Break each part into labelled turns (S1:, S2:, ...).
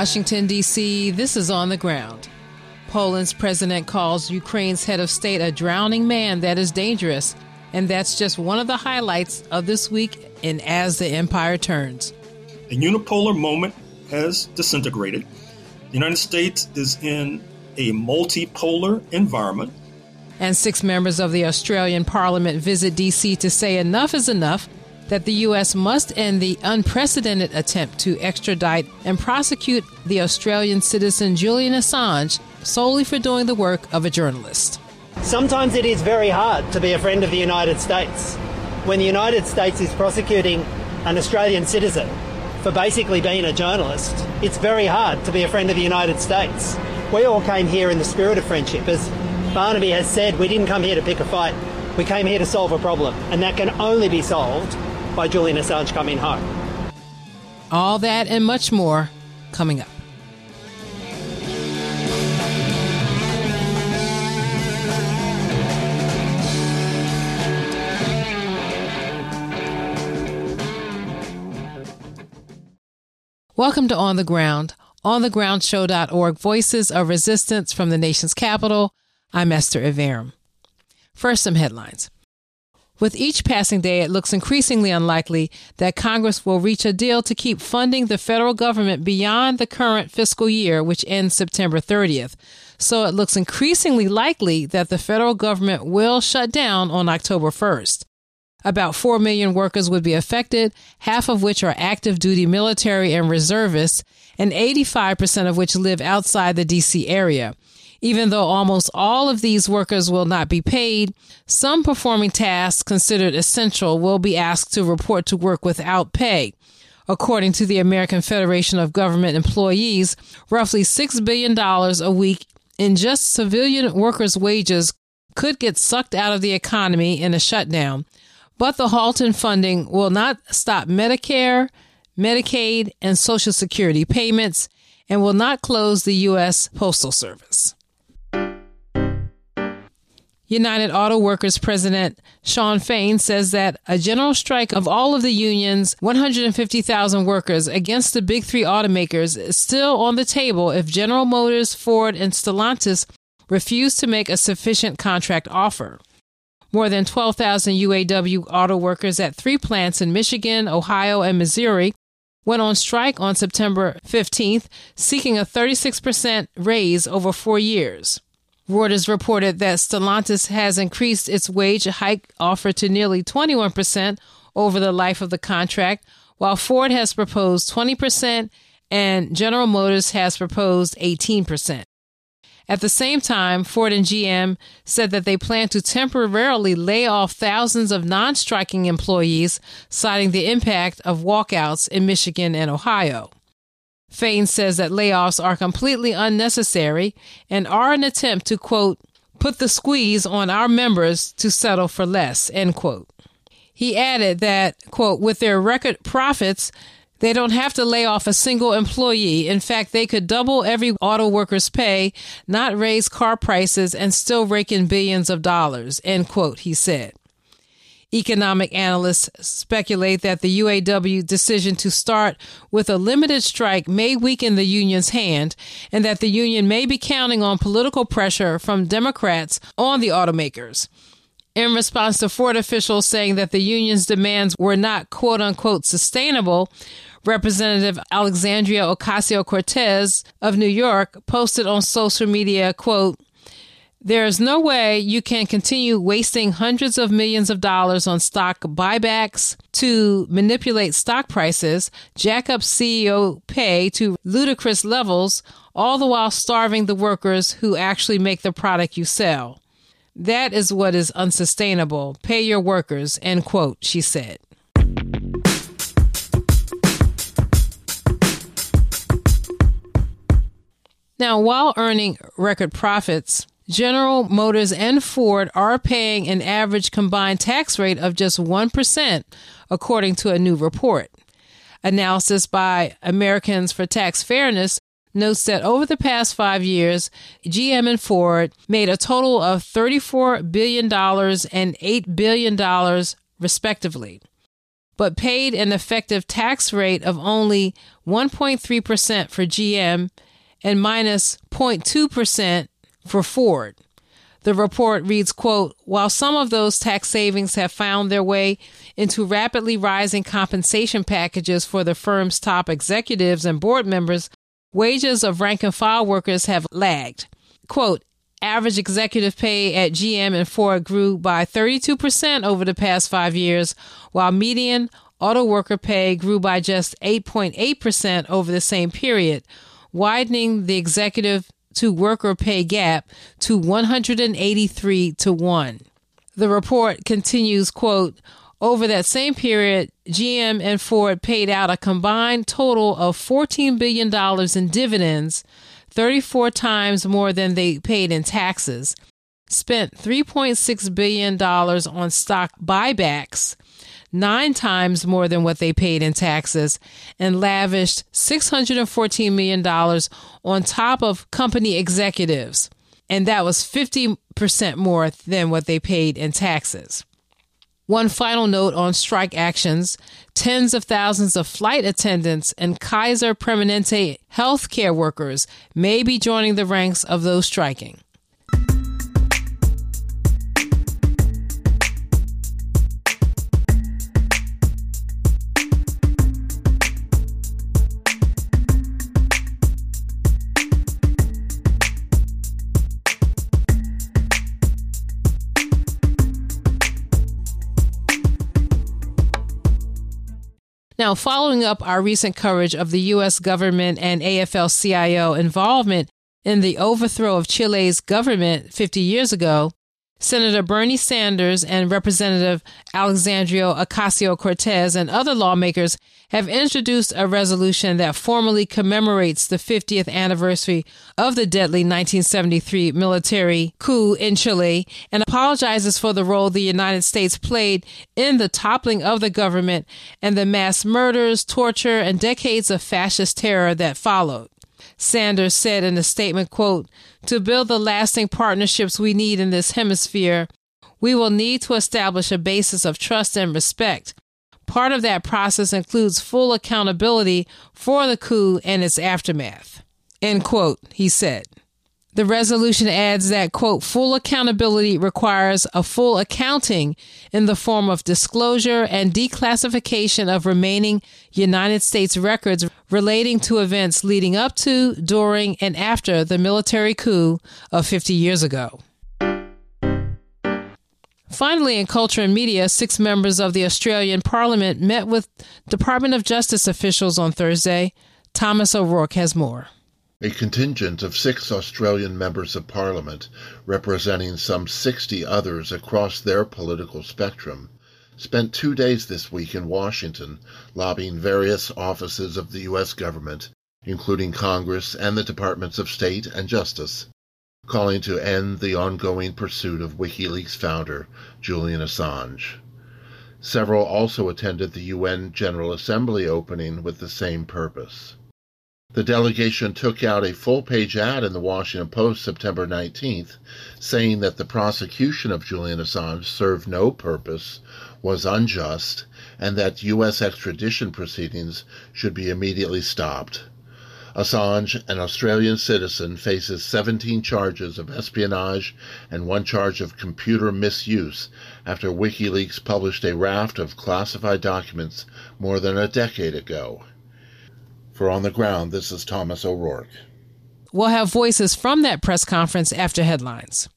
S1: Washington, D.C., this is On the Ground. Poland's president calls Ukraine's head of state a drowning man that is dangerous. And that's just one of the highlights of this week in As the Empire Turns.
S2: A unipolar moment has disintegrated. The United States is in a multipolar environment.
S1: And six members of the Australian Parliament visit D.C. to say enough is enough that the U.S. must end the unprecedented attempt to extradite and prosecute the Australian citizen Julian Assange solely for doing the work of a journalist.
S3: Sometimes it is very hard to be a friend of the United States when the United States is prosecuting an Australian citizen for basically being a journalist. It's very hard to be a friend of the United States. We all came here in the spirit of friendship. As Barnaby has said, we didn't come here to pick a fight. We came here to solve a problem, and that can only be solved by Julian Assange coming home.
S1: All that and much more coming up. Welcome to On the Ground, onthegroundshow.org, Voices of Resistance from the Nation's Capital. I'm Esther Iverem. First, some headlines. With each passing day, it looks increasingly unlikely that Congress will reach a deal to keep funding the federal government beyond the current fiscal year, which ends September 30th. So it looks increasingly likely that the federal government will shut down on October 1st. About 4 million workers would be affected, half of which are active duty military and reservists, and 85% of which live outside the DC area. Even though almost all of these workers will not be paid, some performing tasks considered essential will be asked to report to work without pay. According to the American Federation of Government Employees, roughly $6 billion a week in just civilian workers' wages could get sucked out of the economy in a shutdown. But the halt in funding will not stop Medicare, Medicaid, and Social Security payments and will not close the U.S. Postal Service. United Auto Workers President Shawn Fain says that a general strike of all of the union's 150,000 workers against the big three automakers is still on the table if General Motors, Ford, and Stellantis refuse to make a sufficient contract offer. More than 12,000 UAW auto workers at three plants in Michigan, Ohio, and Missouri went on strike on September 15th, seeking a 36% raise over four years. Reuters reported that Stellantis has increased its wage hike offer to nearly 21% over the life of the contract, while Ford has proposed 20% and General Motors has proposed 18%. At the same time, Ford and GM said that they plan to temporarily lay off thousands of non striking employees, citing the impact of walkouts in Michigan and Ohio. Fain says that layoffs are completely unnecessary and are an attempt to, quote, put the squeeze on our members to settle for less, end quote. He added that, quote, with their record profits, they don't have to lay off a single employee. In fact, they could double every auto worker's pay, not raise car prices, and still rake in billions of dollars, end quote, he said. Economic analysts speculate that the UAW decision to start with a limited strike may weaken the union's hand and that the union may be counting on political pressure from Democrats on the automakers. In response to Ford officials saying that the union's demands were not quote unquote sustainable, Representative Alexandria Ocasio Cortez of New York posted on social media, quote, there is no way you can continue wasting hundreds of millions of dollars on stock buybacks to manipulate stock prices, jack up CEO pay to ludicrous levels, all the while starving the workers who actually make the product you sell. That is what is unsustainable. Pay your workers, end quote, she said. Now, while earning record profits, General Motors and Ford are paying an average combined tax rate of just 1%, according to a new report. Analysis by Americans for Tax Fairness notes that over the past five years, GM and Ford made a total of $34 billion and $8 billion, respectively. but paid an effective tax rate of only 1.3% for GM and minus 0.2% for Ford. The report reads, quote, while some of those tax savings have found their way into rapidly rising compensation packages for the firm's top executives and board members, wages of rank and file workers have lagged. Quote, average executive pay at GM and Ford grew by 32% over the past five years, while median auto worker pay grew by just 8.8% over the same period, widening the executive to worker pay gap to 183 to 1. The report continues, quote, over that same period, GM and Ford paid out a combined total of $14 billion in dividends, 34 times more than they paid in taxes, spent $3.6 billion on stock buybacks, nine times more than what they paid in taxes, and lavished $614 million on top of company executives. And that was 50% more than what they paid in taxes. One final note on strike actions tens of thousands of flight attendants and Kaiser Permanente healthcare workers may be joining the ranks of those striking. Now, following up our recent coverage of the U.S. government and AFL CIO involvement in the overthrow of Chile's government 50 years ago, Senator Bernie Sanders and Representative Alexandria Ocasio Cortez and other lawmakers have introduced a resolution that formally commemorates the 50th anniversary of the deadly 1973 military coup in Chile and apologizes for the role the United States played in the toppling of the government and the mass murders, torture, and decades of fascist terror that followed. Sanders said in a statement, quote, to build the lasting partnerships we need in this hemisphere, we will need to establish a basis of trust and respect. Part of that process includes full accountability for the coup and its aftermath. End quote, he said. The resolution adds that, quote, full accountability requires a full accounting in the form of disclosure and declassification of remaining United States records relating to events leading up to, during, and after the military coup of 50 years ago. Finally, in culture and media, six members of the Australian Parliament met with Department of Justice officials on Thursday. Thomas O'Rourke has more.
S4: A contingent of six Australian members of Parliament, representing some 60 others across their political spectrum, spent two days this week in Washington lobbying various offices of the U.S. government, including Congress and the Departments of State and Justice, calling to end the ongoing pursuit of WikiLeaks founder Julian Assange. Several also attended the UN General Assembly opening with the same purpose. The delegation took out a full page ad in the Washington Post September 19th saying that the prosecution of Julian Assange served no purpose, was unjust, and that U.S. extradition proceedings should be immediately stopped. Assange, an Australian citizen, faces 17 charges of espionage and one charge of computer misuse after WikiLeaks published a raft of classified documents more than a decade ago. For On the Ground, this is Thomas O'Rourke.
S1: We'll have voices from that press conference after headlines.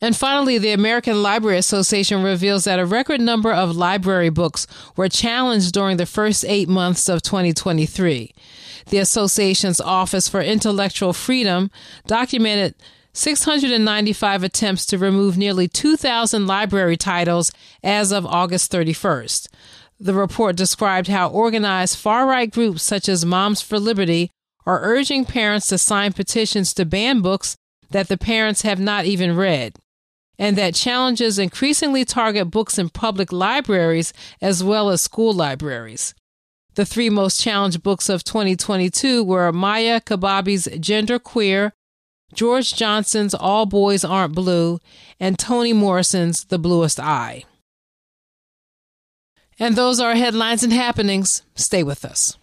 S1: And finally, the American Library Association reveals that a record number of library books were challenged during the first eight months of 2023. The association's Office for Intellectual Freedom documented 695 attempts to remove nearly 2,000 library titles as of August 31st. The report described how organized far right groups such as Moms for Liberty are urging parents to sign petitions to ban books that the parents have not even read, and that challenges increasingly target books in public libraries as well as school libraries. The three most challenged books of 2022 were Maia Kobabe's Gender Queer, George Johnson's All Boys Aren't Blue, and Toni Morrison's The Bluest Eye.
S5: And those are headlines and happenings. Stay with us.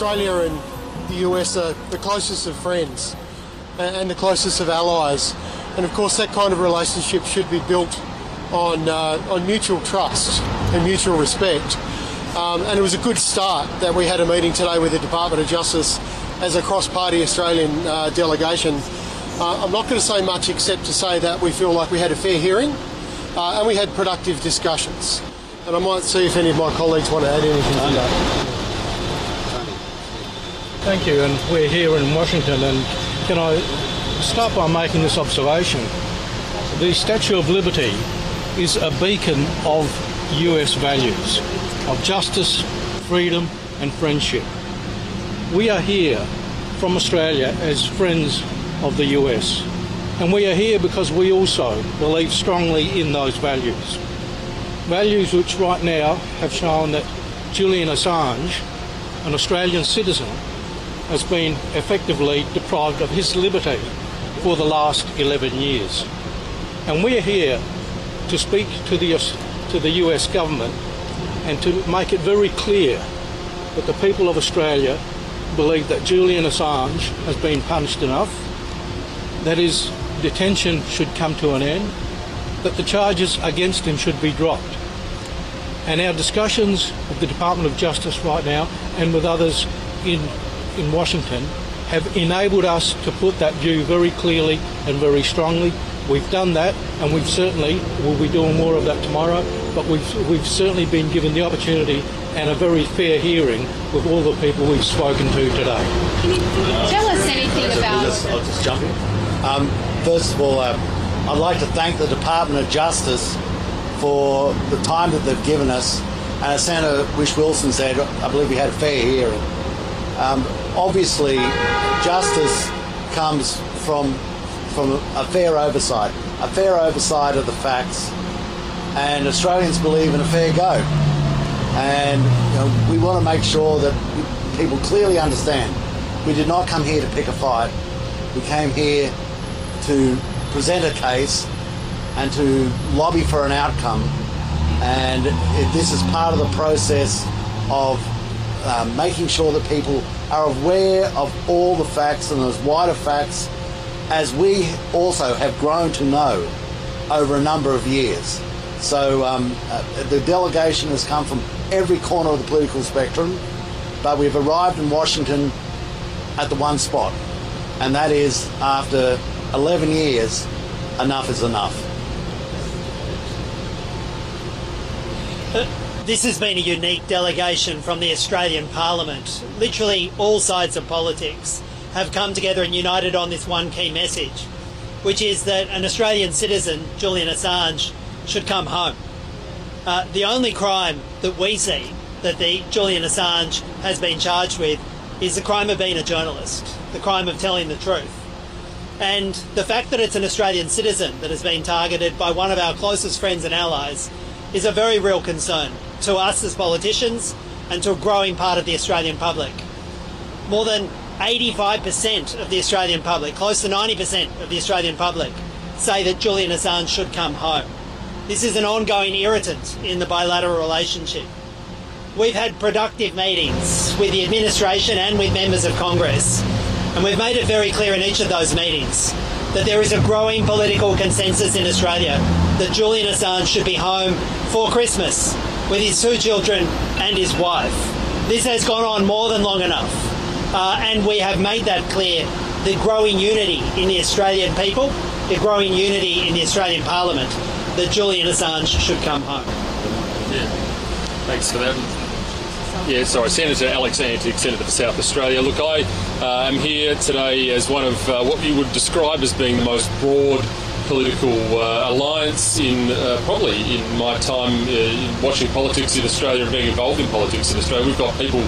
S6: Australia and the US are the closest of friends and the closest of allies. And of course, that kind of relationship should be built on, uh, on mutual trust and mutual respect. Um, and it was a good start that we had a meeting today with the Department of Justice as a cross party Australian uh, delegation. Uh, I'm not going to say much except to say that we feel like we had a fair hearing uh, and we had productive discussions. And I might see if any of my colleagues want to add anything to that.
S7: Thank you, and we're here in Washington, and can I start by making this observation? The Statue of Liberty is a beacon of US values, of justice, freedom, and friendship. We are here from Australia as friends of the US, and we are here because we also believe strongly in those values. Values which right now have shown that Julian Assange, an Australian citizen, has been effectively deprived of his liberty for the last 11 years. And we're here to speak to the, to the US government and to make it very clear that the people of Australia believe that Julian Assange has been punished enough, that his detention should come to an end, that the charges against him should be dropped. And our discussions with the Department of Justice right now and with others in in Washington have enabled us to put that view very clearly and very strongly. We've done that, and we've certainly will be doing more of that tomorrow. But we've we've certainly been given the opportunity and a very fair hearing with all the people we've spoken to today.
S8: Can you tell us anything about?
S9: I'll just, I'll just jump in. Um, first of all, um, I'd like to thank the Department of Justice for the time that they've given us. And as Senator Whish-Wilson said, I believe we had a fair hearing. Um, obviously, justice comes from from a fair oversight, a fair oversight of the facts, and Australians believe in a fair go. And you know, we want to make sure that people clearly understand we did not come here to pick a fight. We came here to present a case and to lobby for an outcome. And this is part of the process of um, making sure that people are aware of all the facts and those wider facts as we also have grown to know over a number of years. So um, uh, the delegation has come from every corner of the political spectrum, but we've arrived in Washington at the one spot, and that is after 11 years, enough is enough.
S3: This has been a unique delegation from the Australian Parliament. Literally all sides of politics have come together and united on this one key message, which is that an Australian citizen, Julian Assange, should come home. Uh, the only crime that we see that the Julian Assange has been charged with is the crime of being a journalist, the crime of telling the truth. And the fact that it's an Australian citizen that has been targeted by one of our closest friends and allies is a very real concern to us as politicians and to a growing part of the Australian public. More than 85% of the Australian public, close to 90% of the Australian public, say that Julian Assange should come home. This is an ongoing irritant in the bilateral relationship. We've had productive meetings with the administration and with members of Congress, and we've made it very clear in each of those meetings that there is a growing political consensus in Australia that Julian Assange should be home for Christmas with his two children and his wife. This has gone on more than long enough, uh, and we have made that clear. The growing unity in the Australian people, the growing unity in the Australian Parliament, that Julian Assange should come home.
S10: Yeah. Thanks for that. Yeah, sorry, Senator Alex Antic, Senator for South Australia. Look, I uh, am here today as one of uh, what you would describe as being the most broad political uh, alliance in uh, probably in my time uh, watching politics in Australia and being involved in politics in Australia. We've got people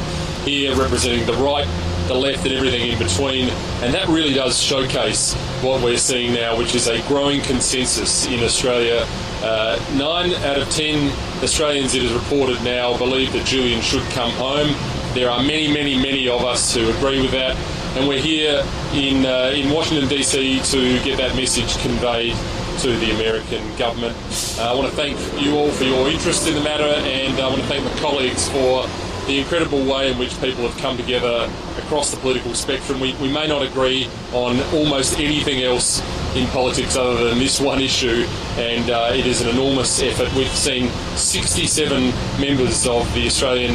S10: here representing the right, the left, and everything in between, and that really does showcase what we're seeing now, which is a growing consensus in Australia. Uh, nine out of ten Australians, it is reported now, believe that Julian should come home. There are many, many, many of us who agree with that and we're here in uh, in Washington DC to get that message conveyed to the American government. Uh, I want to thank you all for your interest in the matter, and I want to thank my colleagues for the incredible way in which people have come together across the political spectrum. We, we may not agree on almost anything else in politics other than this one issue, and uh, it is an enormous effort. We've seen 67 members of the Australian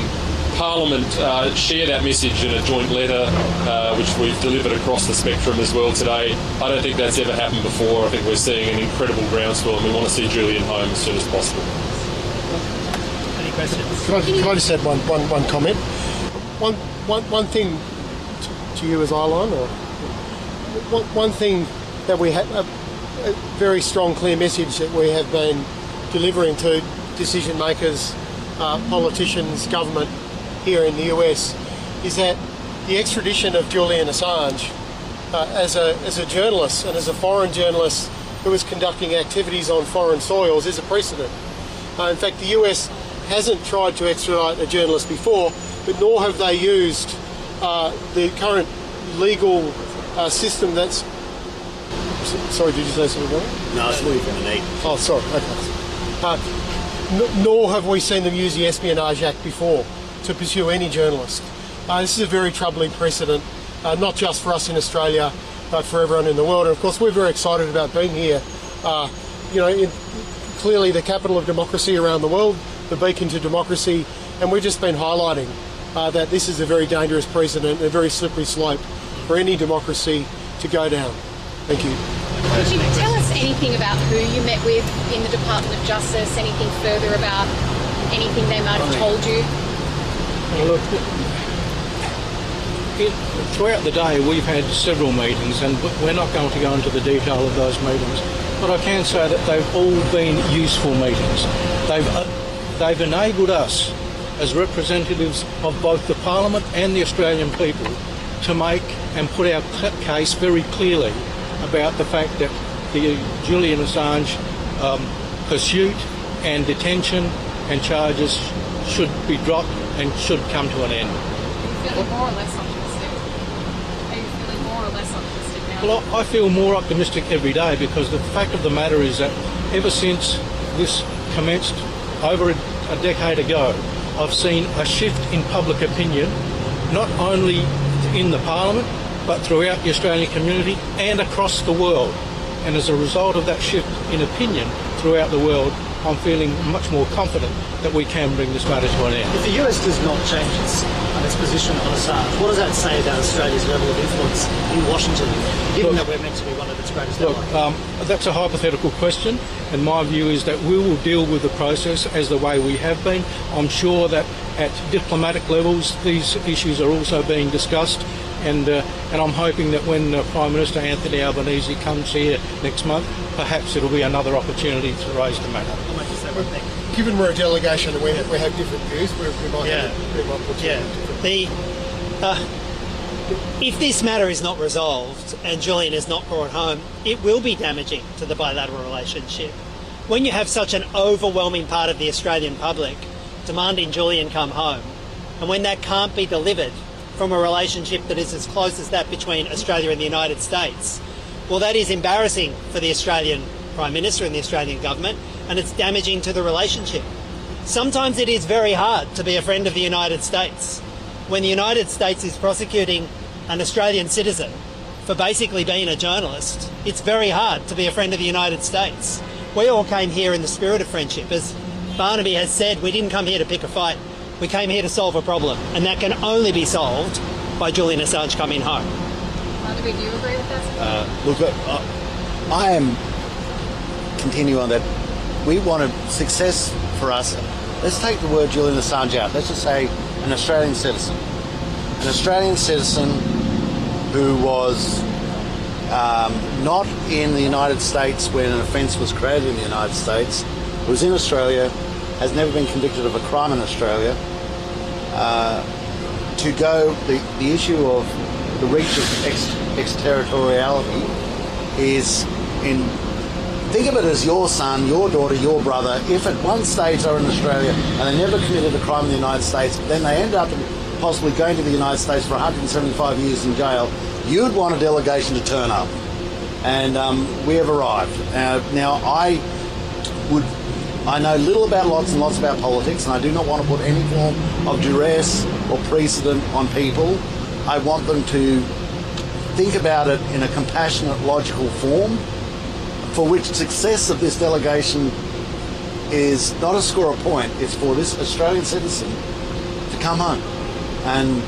S10: Parliament uh, share that message in a joint letter, uh, which we've delivered across the spectrum as well today. I don't think that's ever happened before. I think we're seeing an incredible groundswell, and we want to see Julian home as soon as possible.
S3: Any questions?
S6: Can I, can I just add one, one, one comment? One, one, one thing to, to you as Ilan, or one, one thing that we have, a, a very strong, clear message that we have been delivering to decision makers, uh, politicians, government here in the US is that the extradition of Julian Assange uh, as, a, as a journalist and as a foreign journalist who was conducting activities on foreign soils is a precedent. Uh, in fact, the US hasn't tried to extradite a journalist before, but nor have they used uh, the current legal uh, system that's. Sorry, did you say something? Wrong?
S9: No, it's you're going to need.
S6: Oh, sorry. Okay. Uh, nor have we seen them use the Espionage Act before to pursue any journalist. Uh, this is a very troubling precedent, uh, not just for us in Australia, but for everyone in the world. And of course, we're very excited about being here. Uh, you know, in, clearly the capital of democracy around the world, the beacon to democracy, and we've just been highlighting uh, that this is a very dangerous precedent, a very slippery slope for any democracy to go down. Thank you.
S8: Could you tell us anything about who you met with in the Department of Justice? Anything further about anything they might have told you?
S7: Look, it, throughout the day we've had several meetings and we're not going to go into the detail of those meetings, but I can say that they've all been useful meetings. They've, uh, they've enabled us as representatives of both the Parliament and the Australian people to make and put our case very clearly about the fact that the Julian Assange um, pursuit and detention and charges should be dropped and should come to an end.
S8: Are you feeling more or less optimistic? Are you feeling more or less optimistic now?
S7: Well, I feel more optimistic every day because the fact of the matter is that ever since this commenced over a decade ago, I've seen a shift in public opinion, not only in the Parliament, but throughout the Australian community and across the world. And as a result of that shift in opinion throughout the world, I'm feeling much more confident that we can bring this matter to an end.
S3: If the US does not change its, its position on Assange, what does that say about Australia's level of influence in Washington, given
S7: Look,
S3: that we're meant to be one of its greatest
S7: Look,
S3: allies?
S7: um, that's a hypothetical question, and my view is that we will deal with the process as the way we have been. I'm sure that at diplomatic levels, these issues are also being discussed, and uh, and I'm hoping that when uh, Prime Minister Anthony Albanese comes here next month, perhaps it'll be another opportunity to raise the matter.
S3: I might just say one thing.
S6: Given we're a delegation and we have, we have different views, we, we might
S3: Yeah.
S6: have, we might
S3: Yeah. The uh, if this matter is not resolved and Julian is not brought home, it will be damaging to the bilateral relationship. When you have such an overwhelming part of the Australian public demanding Julian come home, and when that can't be delivered from a relationship that is as close as that between Australia and the United States, well, that is embarrassing for the Australian Prime Minister and the Australian government, and it's damaging to the relationship. Sometimes it is very hard to be a friend of the United States when the United States is prosecuting an Australian citizen for basically being a journalist. It's very hard to be a friend of the United States. We all came here in the spirit of friendship. As Barnaby has said, we didn't come here to pick a fight. We came here to solve a problem, and that can only be solved by Julian Assange coming home.
S8: Barnaby, do you agree with that?
S9: Uh, look, uh, I am continue on that. We wanted success for us. Let's take the word Julian Assange out. Let's just say an Australian citizen. An Australian citizen who was um, not in the United States when an offence was created in the United States, was in Australia, has never been convicted of a crime in Australia. Uh, to go, the, the issue of the reach of ex, extraterritoriality is in think of it as your son, your daughter, your brother. If at one stage they're in Australia and they never committed a crime in the United States, then they end up possibly going to the United States for 175 years in jail, you'd want a delegation to turn up. And um, we have arrived. Uh, now, I would. I know little about lots and lots about politics, and I do not want to put any form of duress or precedent on people. I want them to think about it in a compassionate, logical form for which success of this delegation is not a score a point, it's for this Australian citizen to come home. And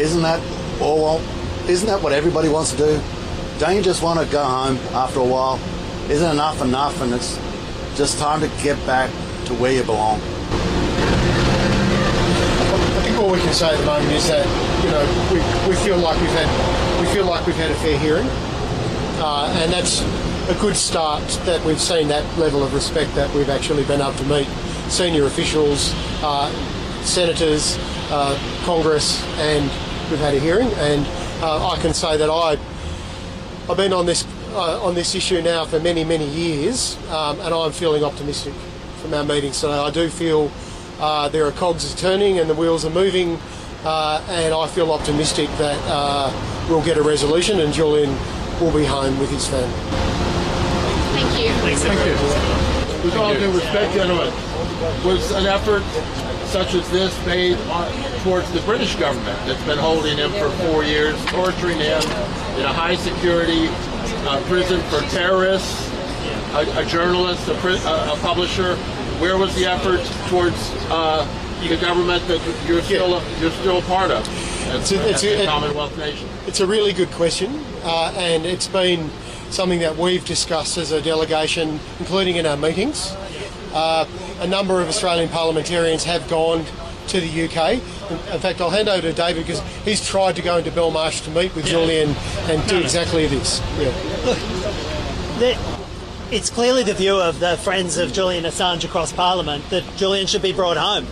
S9: isn't that all well, isn't that what everybody wants to do? Don't you just want to go home after a while? Isn't enough enough and it's just time to get back to where you belong?
S6: I think all we can say at the moment is that you know we, we feel like we've had we feel like we've had a fair hearing, uh, and that's a good start that we've seen that level of respect that we've actually been able to meet senior officials, uh, senators, uh, Congress, and we've had a hearing. And uh, I can say that I I've been on this uh, on this issue now for many many years, um, and I'm feeling optimistic from our meetings today. I do feel uh, there are cogs turning and the wheels are moving, uh, and I feel optimistic that uh, we'll get a resolution and Julian will be home with his family.
S8: Thank you.
S4: Thank you. With all due respect, gentlemen, was an effort such as this made towards the British government that's been holding him for four years, torturing him in a high security uh, prison for terrorists, a, a journalist, a, a, a publisher? Where was the effort towards uh, the government that you're still you're still a part of as,
S6: It's a- it's a-
S4: a Commonwealth nation?
S6: It's a really good question, uh, and it's been something that we've discussed as a delegation, including in our meetings. Uh, a number of Australian parliamentarians have gone to the UK. In in fact, I'll hand over to David because he's tried to go into Belmarsh to meet with Julian and do exactly this. Yeah.
S3: The- it's clearly the view of the friends of Julian Assange across Parliament that Julian should be brought home.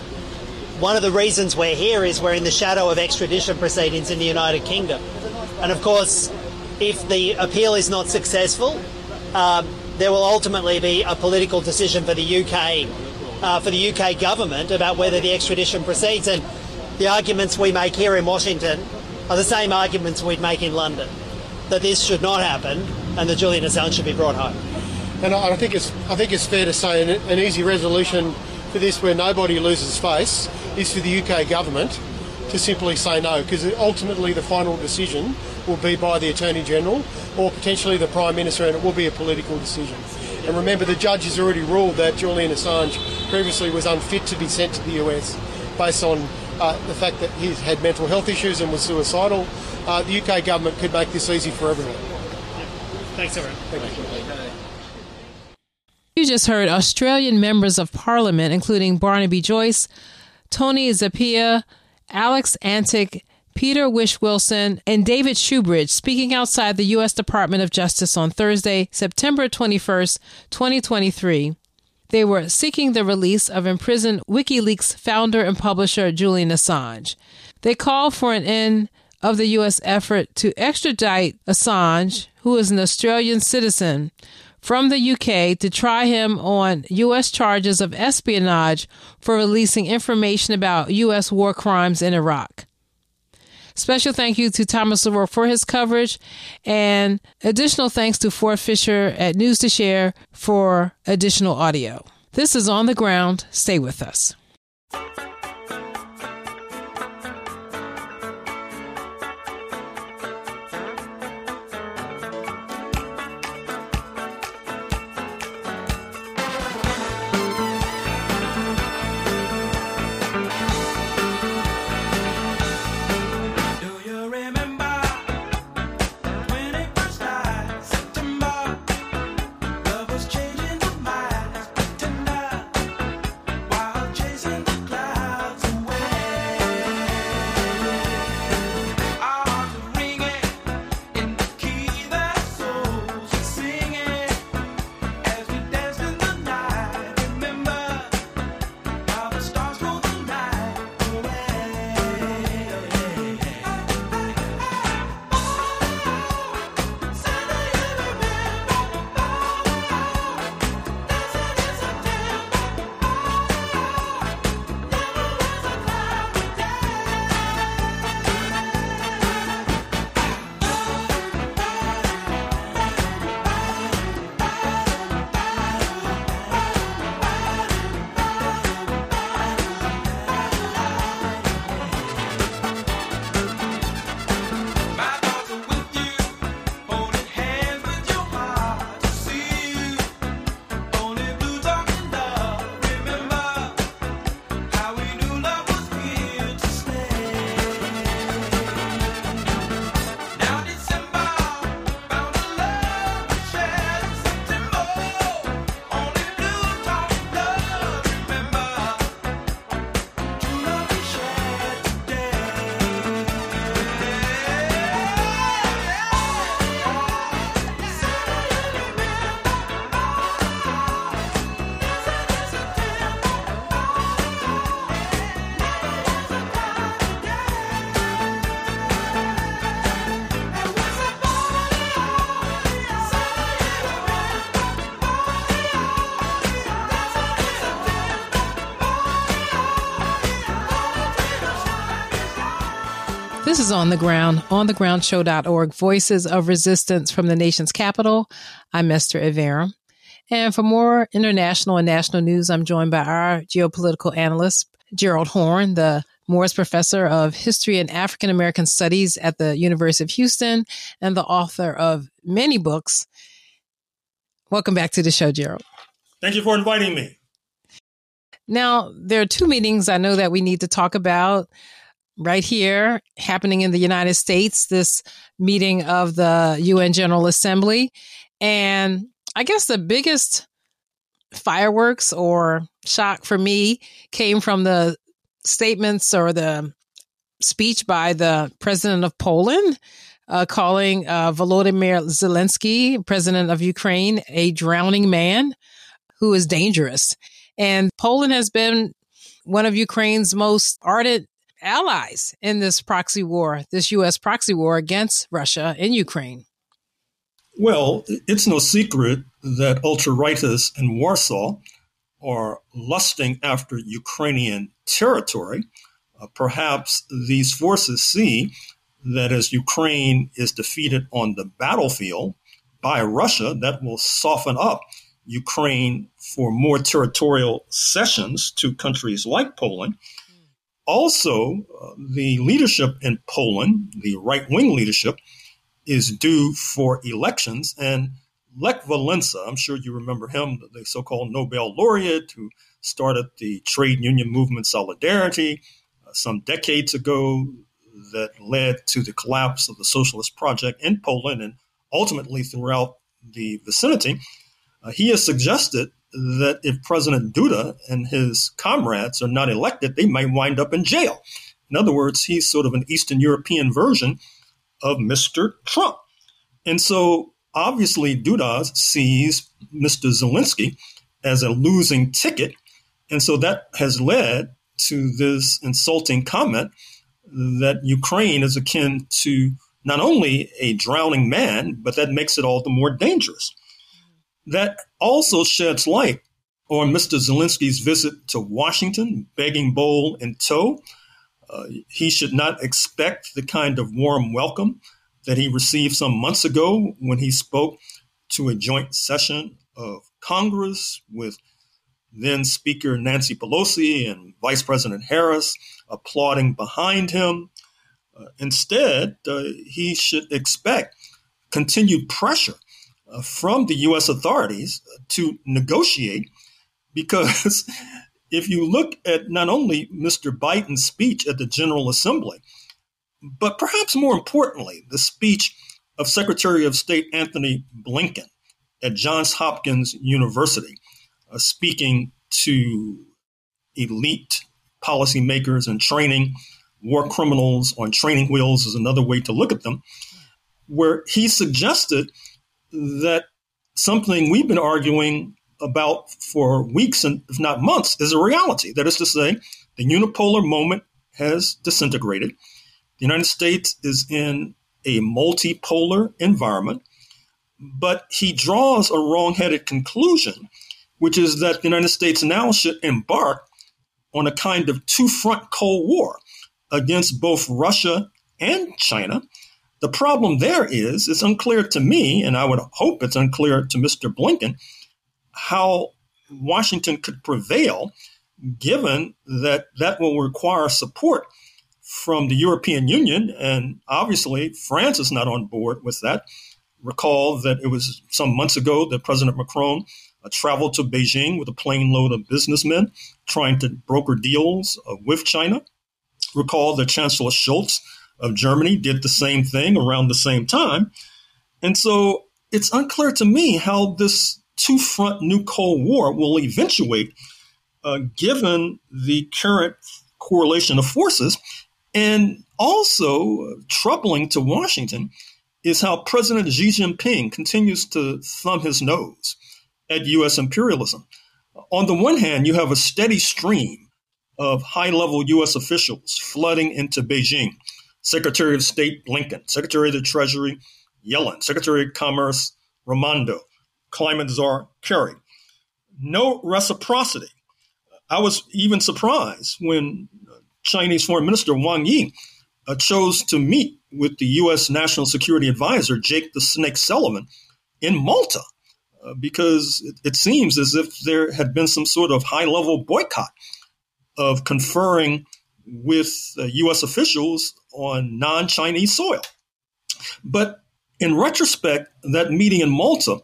S3: One of the reasons we're here is we're in the shadow of extradition proceedings in the United Kingdom. And of course, if the appeal is not successful, um, there will ultimately be a political decision for the UK, uh, for the UK government about whether the extradition proceeds. And the arguments we make here in Washington are the same arguments we'd make in London that this should not happen and that Julian Assange should be brought home.
S6: And I think it's I think it's fair to say an, an easy resolution for this, where nobody loses face, is for the UK government to simply say no, because ultimately the final decision will be by the Attorney General or potentially the Prime Minister, and it will be a political decision. And remember, the judge has already ruled that Julian Assange previously was unfit to be sent to the US based on uh, the fact that he had mental health issues and was suicidal. Uh, the UK government could make this easy for everyone.
S3: Thanks, everyone.
S6: Thank you.
S1: You just heard Australian members of parliament, including Barnaby Joyce, Tony Zappia, Alex Antic, Peter Whish-Wilson, and David Shoebridge speaking outside the U.S. Department of Justice on Thursday, September 21st, 2023. They were seeking the release of imprisoned WikiLeaks founder and publisher Julian Assange. They called for an end of the U.S. effort to extradite Assange, who is an Australian citizen, from the UK to try him on U.S. charges of espionage for releasing information about U.S. war crimes in Iraq. Special thank you to Thomas O'Rourke for his coverage, and additional thanks to Ford Fischer at News2Share for additional audio. This is On the Ground. Stay with us. Is On the Ground, onthegroundshow.org, Voices of Resistance from the Nation's Capital. I'm Esther Iverem. And for more international and national news, I'm joined by our geopolitical analyst, Gerald Horne, the Morris Professor of History and African American Studies at the University of Houston and the author of many books. Welcome back to the show, Gerald.
S2: Thank you for inviting me.
S1: Now, there are two meetings I know that we need to talk about right here happening in the United States, this meeting of the UN General Assembly. And I guess the biggest fireworks or shock for me came from the statements or the speech by the president of Poland. Uh, calling uh, Volodymyr Zelensky, president of Ukraine, a drowning man who is dangerous. And Poland has been one of Ukraine's most ardent allies in this proxy war, this U.S. proxy war against Russia in Ukraine?
S2: Well, it's no secret that ultra rightists in Warsaw are lusting after Ukrainian territory. Uh, perhaps these forces see that as Ukraine is defeated on the battlefield by Russia, that will soften up Ukraine for more territorial cessions to countries like Poland also, uh, the leadership in Poland, the right wing leadership, is due for elections. And Lech Walesa, I'm sure you remember him, the so called Nobel laureate who started the trade union movement Solidarity uh, some decades ago, that led to the collapse of the socialist project in Poland and ultimately throughout the vicinity. Uh, he has suggested that if President Duda and his comrades are not elected, they might wind up in jail. In other words, he's sort of an Eastern European version of Mr. Trump. And so obviously Duda sees Mr. Zelensky as a losing ticket. And so that has led to this insulting comment that Ukraine is akin to not only a drowning man, but that makes it all the more dangerous. That also sheds light on Mr. Zelensky's visit to Washington, begging bowl in tow. Uh, he should not expect the kind of warm welcome that he received some months ago when he spoke to a joint session of Congress with then Speaker Nancy Pelosi and Vice President Harris applauding behind him. Uh, instead, uh, he should expect continued pressure from the U.S. authorities to negotiate because if you look at not only Mr. Biden's speech at the General Assembly, but perhaps more importantly, the speech of Secretary of State Anthony Blinken at Johns Hopkins University, uh, speaking to elite policymakers and training war criminals on training wheels is another way to look at them, where he suggested that something we've been arguing about for weeks and if not months is a reality. That is to say, the unipolar moment has disintegrated. The United States is in a multipolar environment, but he draws a wrong-headed conclusion, which is that the United States now should embark on a kind of two-front Cold War against both Russia and China. The problem there is it's unclear to me, and I would hope it's unclear to Mr. Blinken, how Washington could prevail, given that that will require support from the European Union. And obviously, France is not on board with that. Recall that it was some months ago that President Macron uh, traveled to Beijing with a plane load of businessmen trying to broker deals uh, with China. Recall that Chancellor Scholz of Germany did the same thing around the same time. And so it's unclear to me how this two front new Cold War will eventuate, uh, given the current correlation of forces. And also troubling to Washington is how President Xi Jinping continues to thumb his nose at U.S. imperialism. On the one hand, you have a steady stream of high level U.S. officials flooding into Beijing. Secretary of State Blinken, Secretary of the Treasury Yellen, Secretary of Commerce Raimondo, climate czar Kerry. No reciprocity. I was even surprised when Chinese Foreign Minister Wang Yi uh, chose to meet with the U.S. National Security Advisor Jake the Snake Sullivan in Malta uh, because it, it, seems as if there had been some sort of high level boycott of conferring with uh, U.S. officials on non Chinese soil. But in retrospect, that meeting in Malta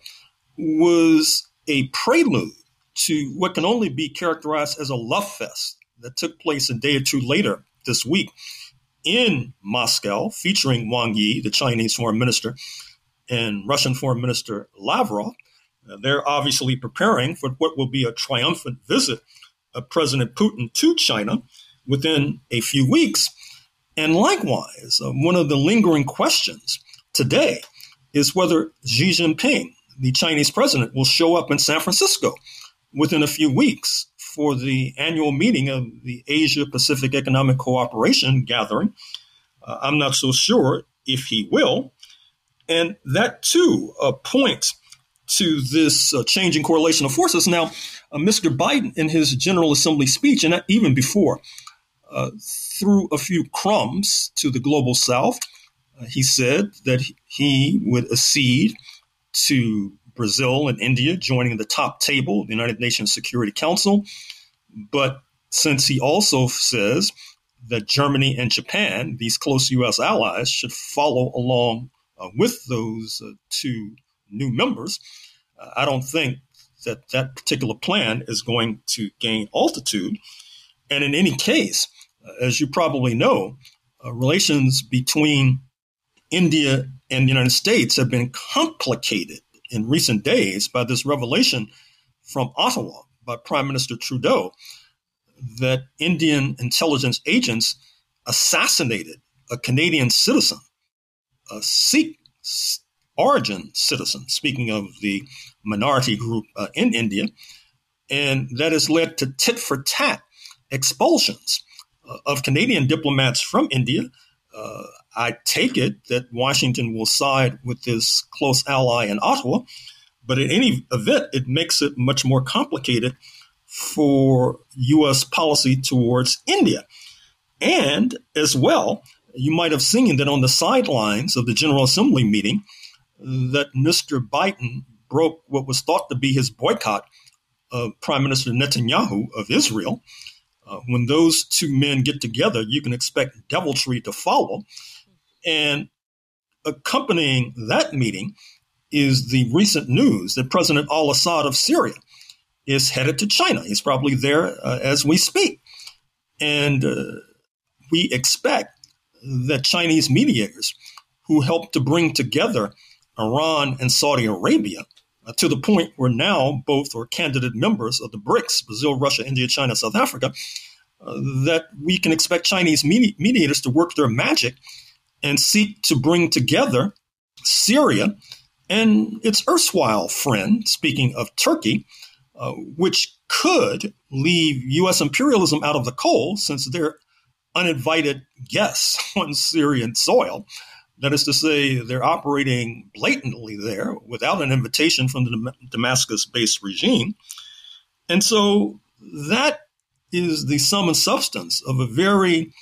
S2: was a prelude to what can only be characterized as a love fest that took place a day or two later this week in Moscow, featuring Wang Yi, the Chinese foreign minister, and Russian foreign minister Lavrov. They're obviously preparing for what will be a triumphant visit of President Putin to China within a few weeks. And likewise, uh, one of the lingering questions today is whether Xi Jinping the Chinese president will show up in San Francisco within a few weeks for the annual meeting of the Asia Pacific Economic Cooperation gathering. Uh, I'm not so sure if he will. And that too uh, points to this uh, changing correlation of forces. Now, uh, Mr. Biden, in his General Assembly speech, and even before, uh, threw a few crumbs to the global South. Uh, he said that he would accede to Brazil and India joining the top table of the United Nations Security Council. But since he also says that Germany and Japan, these close U.S. allies, should follow along uh, with those uh, two new members. Uh, I don't think that that particular plan is going to gain altitude. And in any case, as you probably know, uh, relations between India and the United States have been complicated in recent days by this revelation from Ottawa by Prime Minister Trudeau that Indian intelligence agents assassinated a Canadian citizen, a Sikh origin citizen, speaking of the minority group uh, in India. And that has led to tit for tat expulsions uh, of Canadian diplomats from India. Uh, I take it that Washington will side with this close ally in Ottawa, but in any event, it makes it much more complicated for U.S. policy towards India. And as well, you might have seen that on the sidelines of the General Assembly meeting, that Mr. Biden broke what was thought to be his boycott of Prime Minister Netanyahu of Israel. Uh, when those two men get together, you can expect deviltry to follow. And accompanying that meeting is the recent news that President al Assad of Syria is headed to China. He's probably there uh, as we speak. And uh, we expect that Chinese mediators who helped to bring together Iran and Saudi Arabia to the point where now both are candidate members of the BRICS Brazil, Russia, India, China, South Africa uh, that we can expect Chinese medi- mediators to work their magic and seek to bring together Syria and its erstwhile friend, speaking of Turkey, uh, which could leave U.S. imperialism out of the cold since they're uninvited guests on Syrian soil. That is to say, they're operating blatantly there without an invitation from the Damascus based regime. And so that is the sum and substance of a very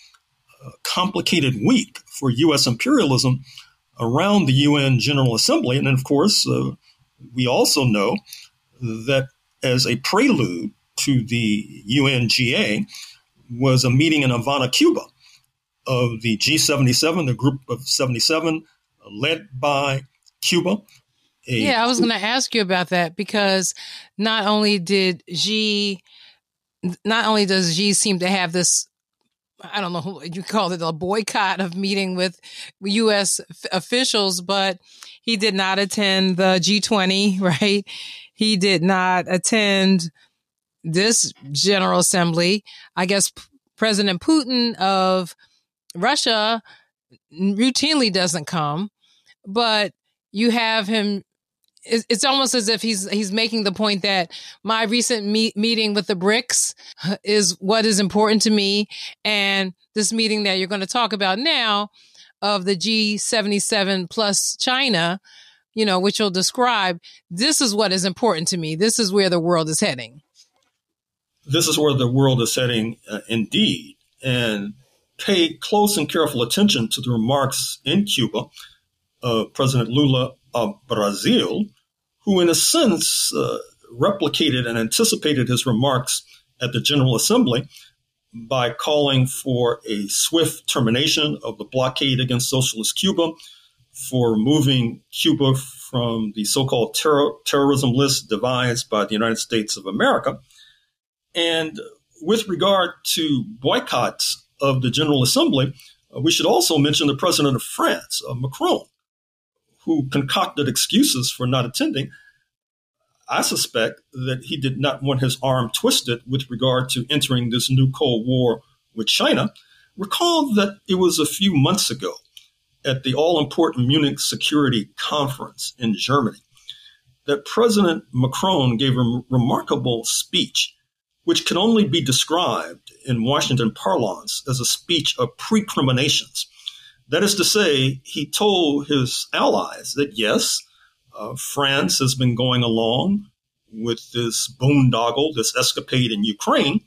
S2: uh, complicated week for U.S. imperialism around the UN General Assembly. And of course, uh, we also know that as a prelude to the UNGA was a meeting in Havana, Cuba, of the G77, the group of 77, led by Cuba.
S1: yeah, I was going to ask you about that because not only did Xi, not only does Xi seem to have this I don't know you call it a boycott of meeting with U.S. officials, but he did not attend the G20, right? He did not attend this General Assembly. I guess President Putin of Russia routinely doesn't come, but you have him. It's almost as if he's he's making the point that my recent meet, meeting with the BRICS is what is important to me, and this meeting that you're going to talk about now of the G77 plus China, you know, which you'll describe. This is what is important to me. This is where the world is heading.
S2: This is where the world is heading, uh, indeed, and pay close and careful attention to the remarks in Cuba of President Lula of Brazil, who, in a sense, uh, replicated and anticipated his remarks at the General Assembly by calling for a swift termination of the blockade against socialist Cuba, for removing Cuba from the so called terror- terrorism list devised by the United States of America. And with regard to boycotts of the General Assembly, uh, we should also mention the president of France, uh, Macron, who concocted excuses for not attending. I suspect that he did not want his arm twisted with regard to entering this new Cold War with China. Recall that it was a few months ago at the all important Munich Security Conference in Germany that President Macron gave a remarkable speech which can only be described in Washington parlance as a speech of precriminations. That is to say, he told his allies that yes, uh, France has been going along with this boondoggle, this escapade in Ukraine,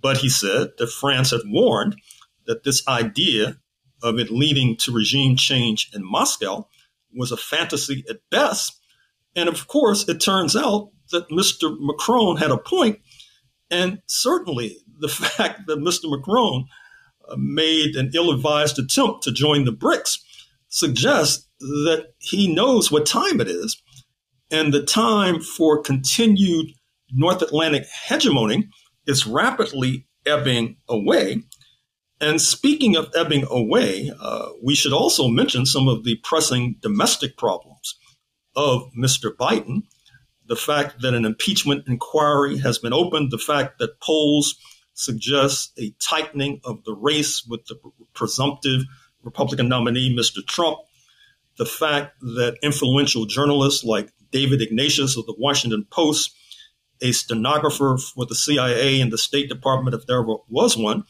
S2: but he said that France had warned that this idea of it leading to regime change in Moscow was a fantasy at best. And of course, it turns out that Mr. Macron had a point and certainly the fact that Mr. Macron uh, made an ill advised attempt to join the BRICS suggests that he knows what time it is, and the time for continued North Atlantic hegemony is rapidly ebbing away. And speaking of ebbing away, uh, we should also mention some of the pressing domestic problems of Mr. Biden. The fact that an impeachment inquiry has been opened, the fact that polls suggest a tightening of the race with the presumptive Republican nominee, Mr. Trump, the fact that influential journalists like David Ignatius of the Washington Post, a stenographer for the CIA and the State Department, if there was one,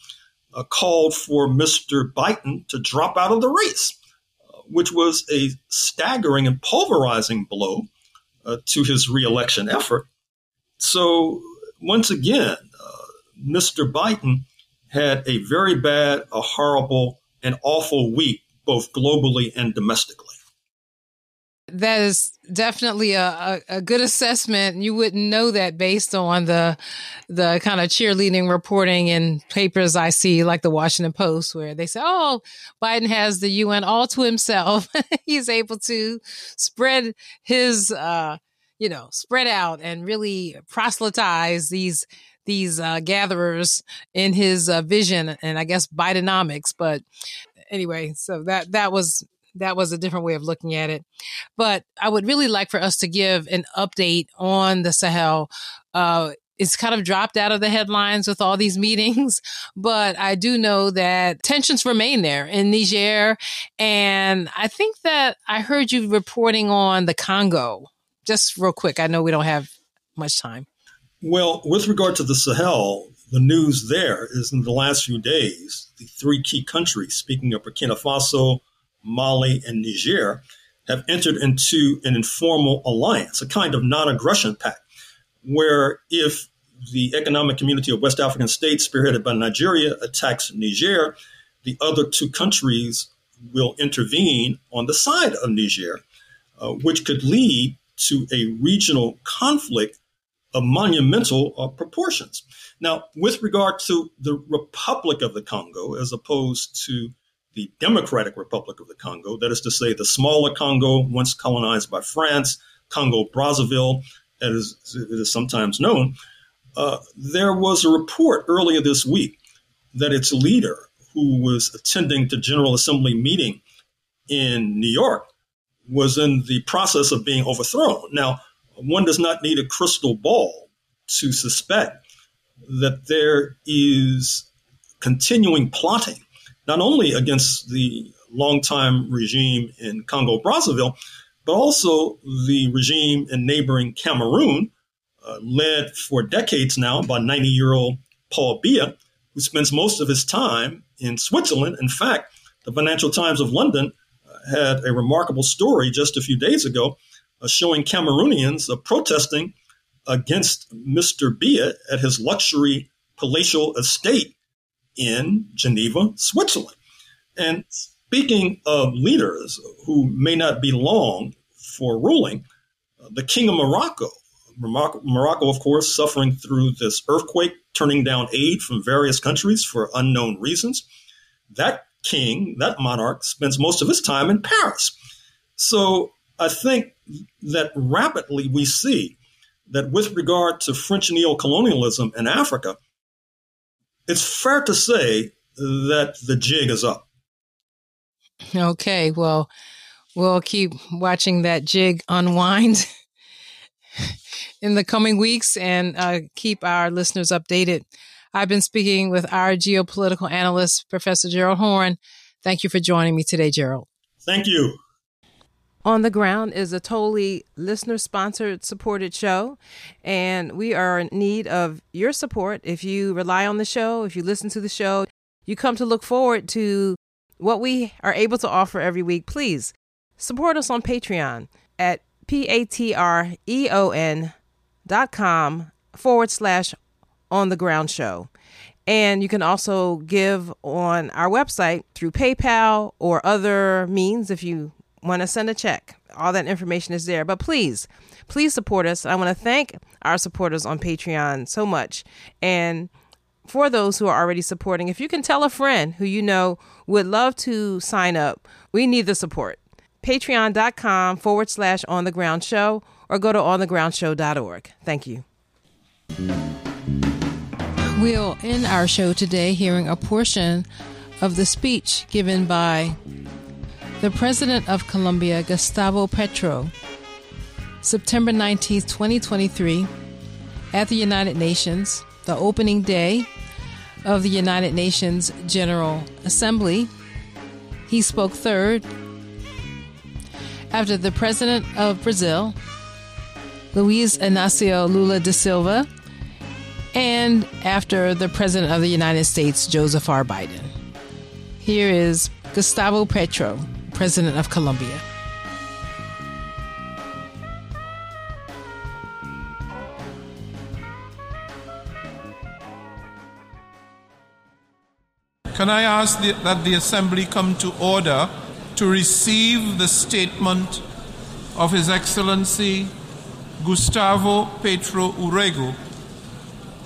S2: uh, called for Mr. Biden to drop out of the race, uh, which was a staggering and pulverizing blow uh, to his reelection effort. So, once again, uh, Mr. Biden had a very bad, a horrible, and awful week, both globally and domestically
S1: that is definitely a, a, a, good assessment. You wouldn't know that based on the the kind of cheerleading reporting in papers I see, like the Washington Post, where they say, "Oh, Biden has the UN all to himself. He's able to spread his, uh, you know, spread out and really proselytize these." These uh, gatherers in his uh, vision, and I guess Bidenomics. But anyway, so that that was that was a different way of looking at it. But I would really like for us to give an update on the Sahel. Uh, it's kind of dropped out of the headlines with all these meetings, but I do know that tensions remain there in Niger. And I think that I heard you reporting on the Congo. Just real quick, I know we don't have much time.
S2: Well, with regard to the Sahel, the news there is in the last few days, the three key countries, speaking of Burkina Faso, Mali, and Niger have entered into an informal alliance, a kind of non aggression pact, where if the Economic Community of West African States, spearheaded by Nigeria, attacks Niger, the other two countries will intervene on the side of Niger, uh, which could lead to a regional conflict of monumental uh, proportions. Now, with regard to the Republic of the Congo, as opposed to the Democratic Republic of the Congo, that is to say, the smaller Congo, once colonized by France, Congo Brazzaville, as it is sometimes known, uh, there was a report earlier this week that its leader, who was attending the General Assembly meeting in New York, was in the process of being overthrown. Now, one does not need a crystal ball to suspect that there is continuing plotting not only against the longtime regime in Congo Brazzaville, but also the regime in neighboring Cameroon, uh, led for decades now by 90 year old Paul Biya, who spends most of his time in Switzerland. In fact, the Financial Times of London uh, had a remarkable story just a few days ago uh, showing Cameroonians uh, protesting against Mr. Biya at his luxury palatial estate in Geneva, Switzerland. And speaking of leaders who may not be long for ruling, uh, the King of Morocco, Morocco, Morocco, of course, suffering through this earthquake, turning down aid from various countries for unknown reasons. That king, that monarch, spends most of his time in Paris. So I think that rapidly we see that with regard to French neocolonialism in Africa, it's fair to say that the jig is up.
S1: Okay, well, we'll keep watching that jig unwind in the coming weeks and uh, keep our listeners updated. I've been speaking with our geopolitical analyst, Professor Gerald Horne. Thank you for joining me today, Gerald.
S2: Thank you.
S1: On the Ground is a totally listener sponsored, supported show. And we are in need of your support. If you rely on the show, if you listen to the show, you come to look forward to what we are able to offer every week, please support us on Patreon at p-a-t-r-e-o-n dot com forward slash on the ground show. And you can also give on our website through PayPal or other means if you want to send a check, all that information is there. But please, please support us. I want to thank our supporters on Patreon so much. And for those who are already supporting, if you can tell a friend who you know would love to sign up, we need the support. patreon.com forward slash on the ground show or go to onthegroundshow.org. Thank you. We'll end our show today hearing a portion of the speech given by the President of Colombia, Gustavo Petro, September 19, 2023, at the United Nations, the opening day of the United Nations General Assembly. He spoke third after the President of Brazil, Luiz Inacio Lula da Silva, and after the President of the United States, Joseph R. Biden. Here is Gustavo Petro, President of Colombia.
S11: Can I ask the, that the Assembly come to order to receive the statement of His Excellency Gustavo Petro Urrego,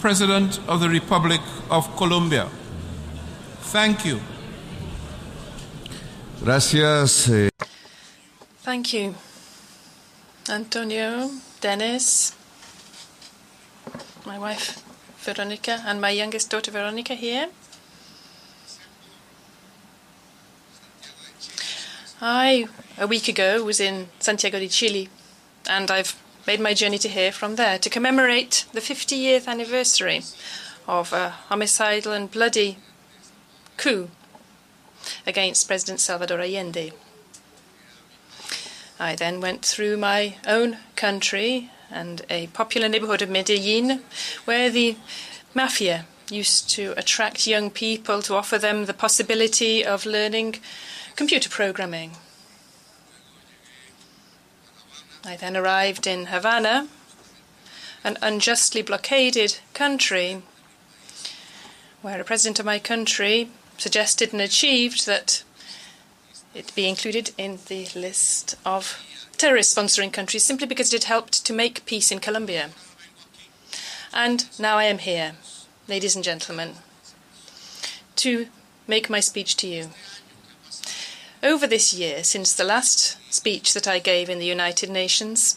S11: President of the Republic of Colombia? Thank you.
S12: Gracias. Eh.
S13: Thank you, Antonio, Dennis, my wife Veronica, and my youngest daughter Veronica here. I, a week ago, was in Santiago de Chile, and I've made my journey to here from there to commemorate the 50th anniversary of a homicidal and bloody coup against President Salvador Allende. I then went through my own country and a popular neighborhood of Medellin, where the mafia used to attract young people to offer them the possibility of learning computer programming. I then arrived in Havana, an unjustly blockaded country, where a president of my country suggested and achieved that it be included in the list of terrorist sponsoring countries simply because it had helped to make peace in Colombia. And now I am here, ladies and gentlemen, to make my speech to you. Over this year, since the last speech that I gave in the United Nations,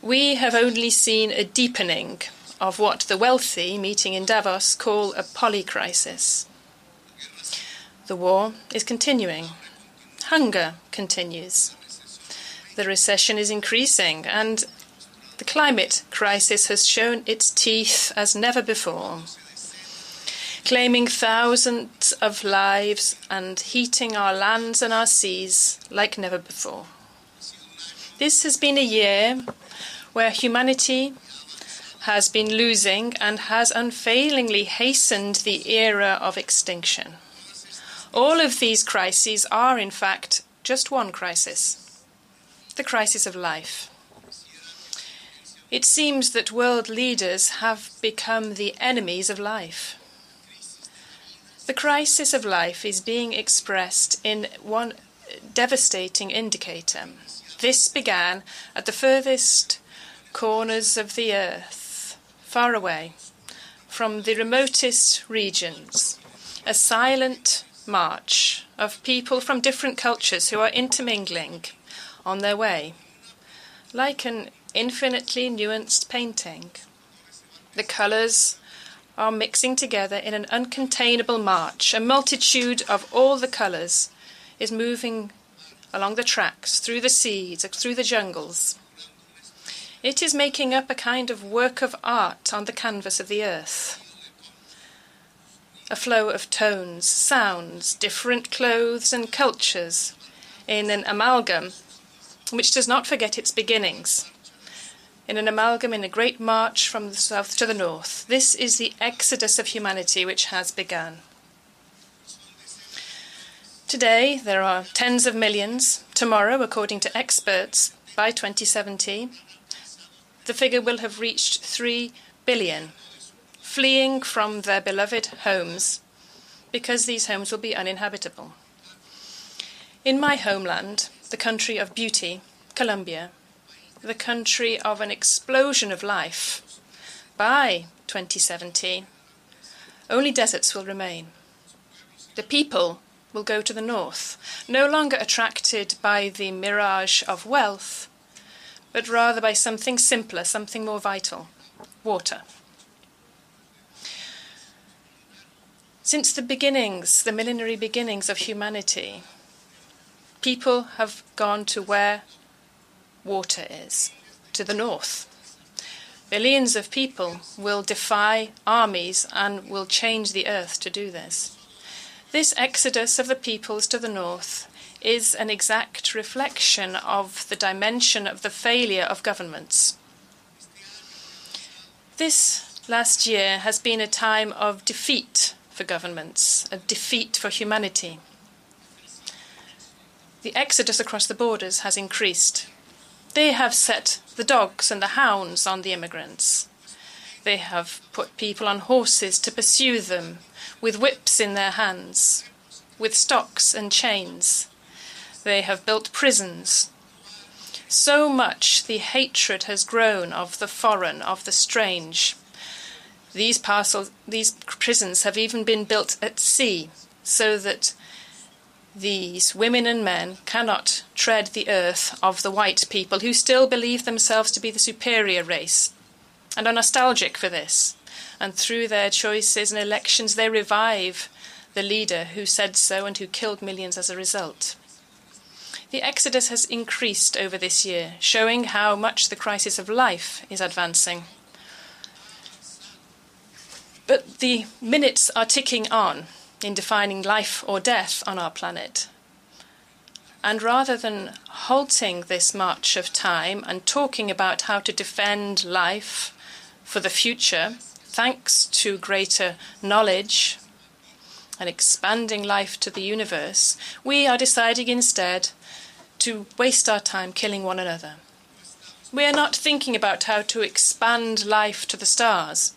S13: we have only seen a deepening of what the wealthy, meeting in Davos, call a polycrisis. The war is continuing. Hunger continues. The recession is increasing, and the climate crisis has shown its teeth as never before claiming thousands of lives and heating our lands and our seas like never before. This has been a year where humanity has been losing and has unfailingly hastened the era of extinction. All of these crises are, in fact, just one crisis the crisis of life. It seems that world leaders have become the enemies of life. The crisis of life is being expressed in one devastating indicator. This began at the furthest corners of the earth, far away from the remotest regions. A silent march of people from different cultures who are intermingling on their way, like an infinitely nuanced painting. The colours are mixing together in an uncontainable march. A multitude of all the colours is moving along the tracks, through the seas, through the jungles. It is making up a kind of work of art on the canvas of the earth. A flow of tones, sounds, different clothes and cultures in an amalgam which does not forget its beginnings in an amalgam in a great march from the south to the north. This is the exodus of humanity which has begun. Today, there are tens of millions. Tomorrow, according to experts, by 2070, the figure will have reached 3 billion, fleeing from their beloved homes because these homes will be uninhabitable. In my homeland, the country of beauty, Colombia, the country of an explosion of life. By 2070, only deserts will remain. The people will go to the north, no longer attracted by the mirage of wealth, but rather by something simpler, something more vital water. Since the beginnings, the millenary beginnings of humanity, people have gone to where water is, to the north. Billions of people will defy armies and will change the earth to do this. This exodus of the peoples to the north is an exact reflection of the dimension of the failure of governments. This last year has been a time of defeat for governments, a defeat for humanity. The exodus across the borders has increased. They have set the dogs and the hounds on the immigrants. They have put people on horses to pursue them, with whips in their hands, with stocks and chains. They have built prisons. So much the hatred has grown of the foreign, of the strange. These parcels, these prisons have even been built at sea, so that these women and men cannot tread the earth of the white people who still believe themselves to be the superior race and are nostalgic for this. And through their choices and elections, they revive the leader who said so and who killed millions as a result. The exodus has increased over this year, showing how much the crisis of life is advancing. But the minutes are ticking on in defining life or death on our planet. And rather than halting this march of time and talking about how to defend life for the future, thanks to greater knowledge and expanding life to the universe, we are deciding instead to waste our time killing one another. We are not thinking about how to expand life to the stars,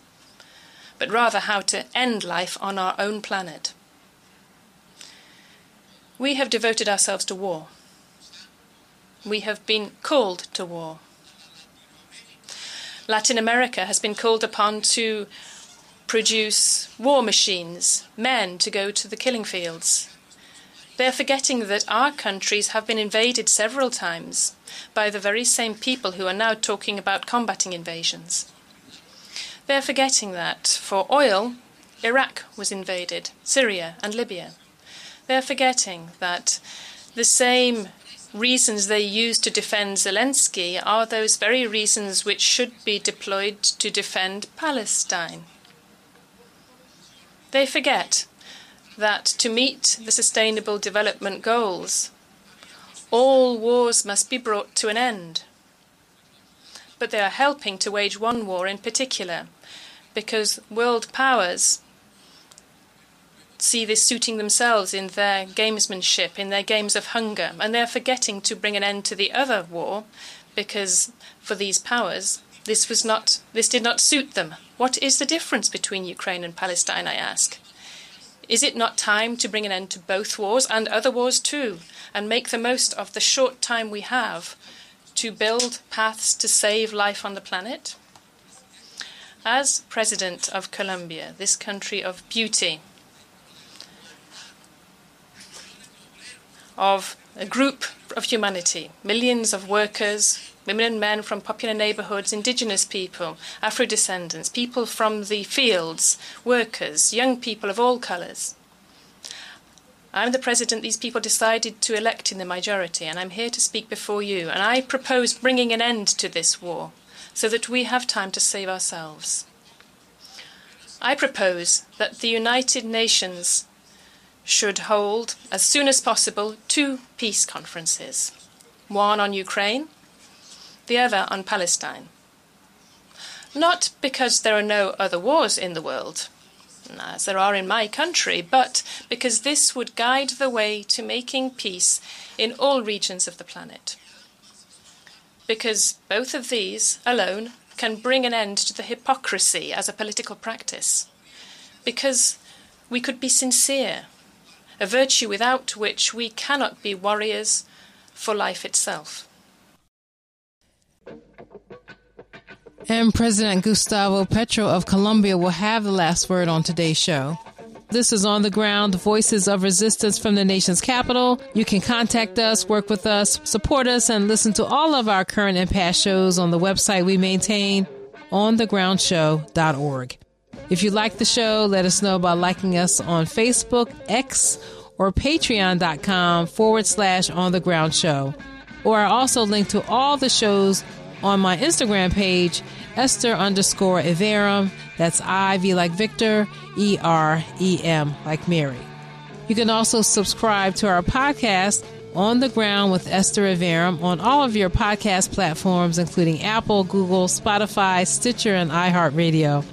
S13: but rather how to end life on our own planet. We have devoted ourselves to war. We have been called to war. Latin America has been called upon to produce war machines, men to go to the killing fields. They are forgetting that our countries have been invaded several times by the very same people who are now talking about combating invasions. They are forgetting that for oil, Iraq was invaded, Syria and Libya. They're forgetting that the same reasons they use to defend Zelensky are those very reasons which should be deployed to defend Palestine. They forget that to meet the Sustainable Development Goals, all wars must be brought to an end. But they are helping to wage one war in particular, because world powers see this suiting themselves in their gamesmanship, in their games of hunger, and they're forgetting to bring an end to the other war because for these powers this was not this did not suit them. What is the difference between Ukraine and Palestine, I ask? Is it not time to bring an end to both wars and other wars too, and make the most of the short time we have to build paths to save life on the planet? As President of Colombia, this country of beauty, of a group of humanity, millions of workers, women and men from popular neighborhoods, indigenous people, Afro descendants, people from the fields, workers, young people of all colors. I'm the president these people decided to elect in the majority, and I'm here to speak before you. And I propose bringing an end to this war so that we have time to save ourselves. I propose that the United Nations should hold, as soon as possible, two peace conferences one on Ukraine, the other on Palestine. Not because there are no other wars in the world, as there are in my country, but because this would guide the way to making peace in all regions of the planet. Because both of these alone can bring an end to the hypocrisy as a political practice. Because we could be sincere a virtue without which we cannot be warriors for life itself.
S1: And President Gustavo Petro of Colombia will have the last word on today's show. This is On the Ground, Voices of Resistance from the nation's capital. You can contact us, work with us, support us, and listen to all of our current and past shows on the website we maintain, onthegroundshow.org. If you like the show, let us know by liking us on Facebook, X, or patreon.com forward slash on the ground show. Or I also link to all the shows on my Instagram page, Esther underscore Iverem. That's I V like Victor, E R E M like Mary. You can also subscribe to our podcast, On the Ground with Esther Iverem, on all of your podcast platforms, including Apple, Google, Spotify, Stitcher, and iHeartRadio.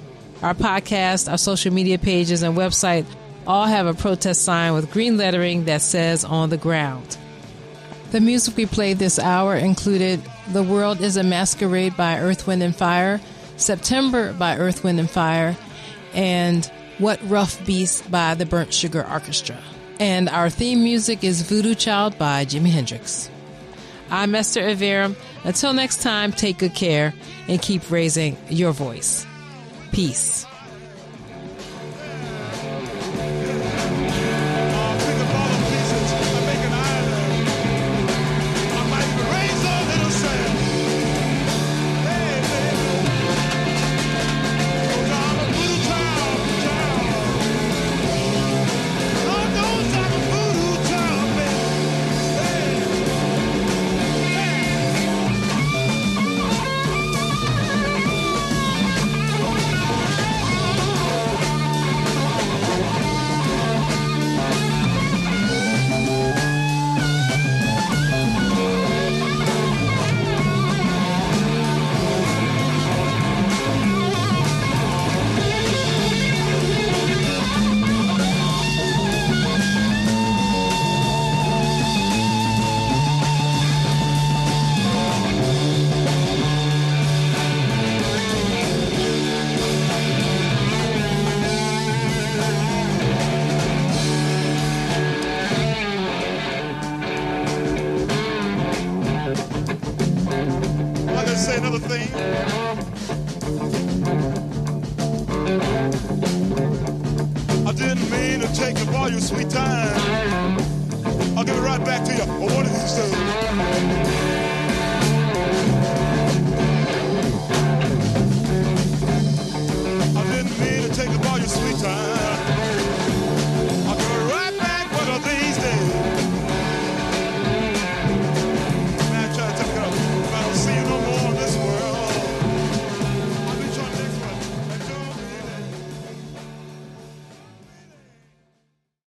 S1: Our podcast, our social media pages, and website all have a protest sign with green lettering that says On the Ground. The music we played this hour included The World is a Masquerade by Earth, Wind, and Fire, September by Earth, Wind, and Fire, and What Rough Beast by the Burnt Sugar Orchestra. And our theme music is Voodoo Child by Jimi Hendrix. I'm Esther Iverem. Until next time, take good care and keep raising your voice. Peace.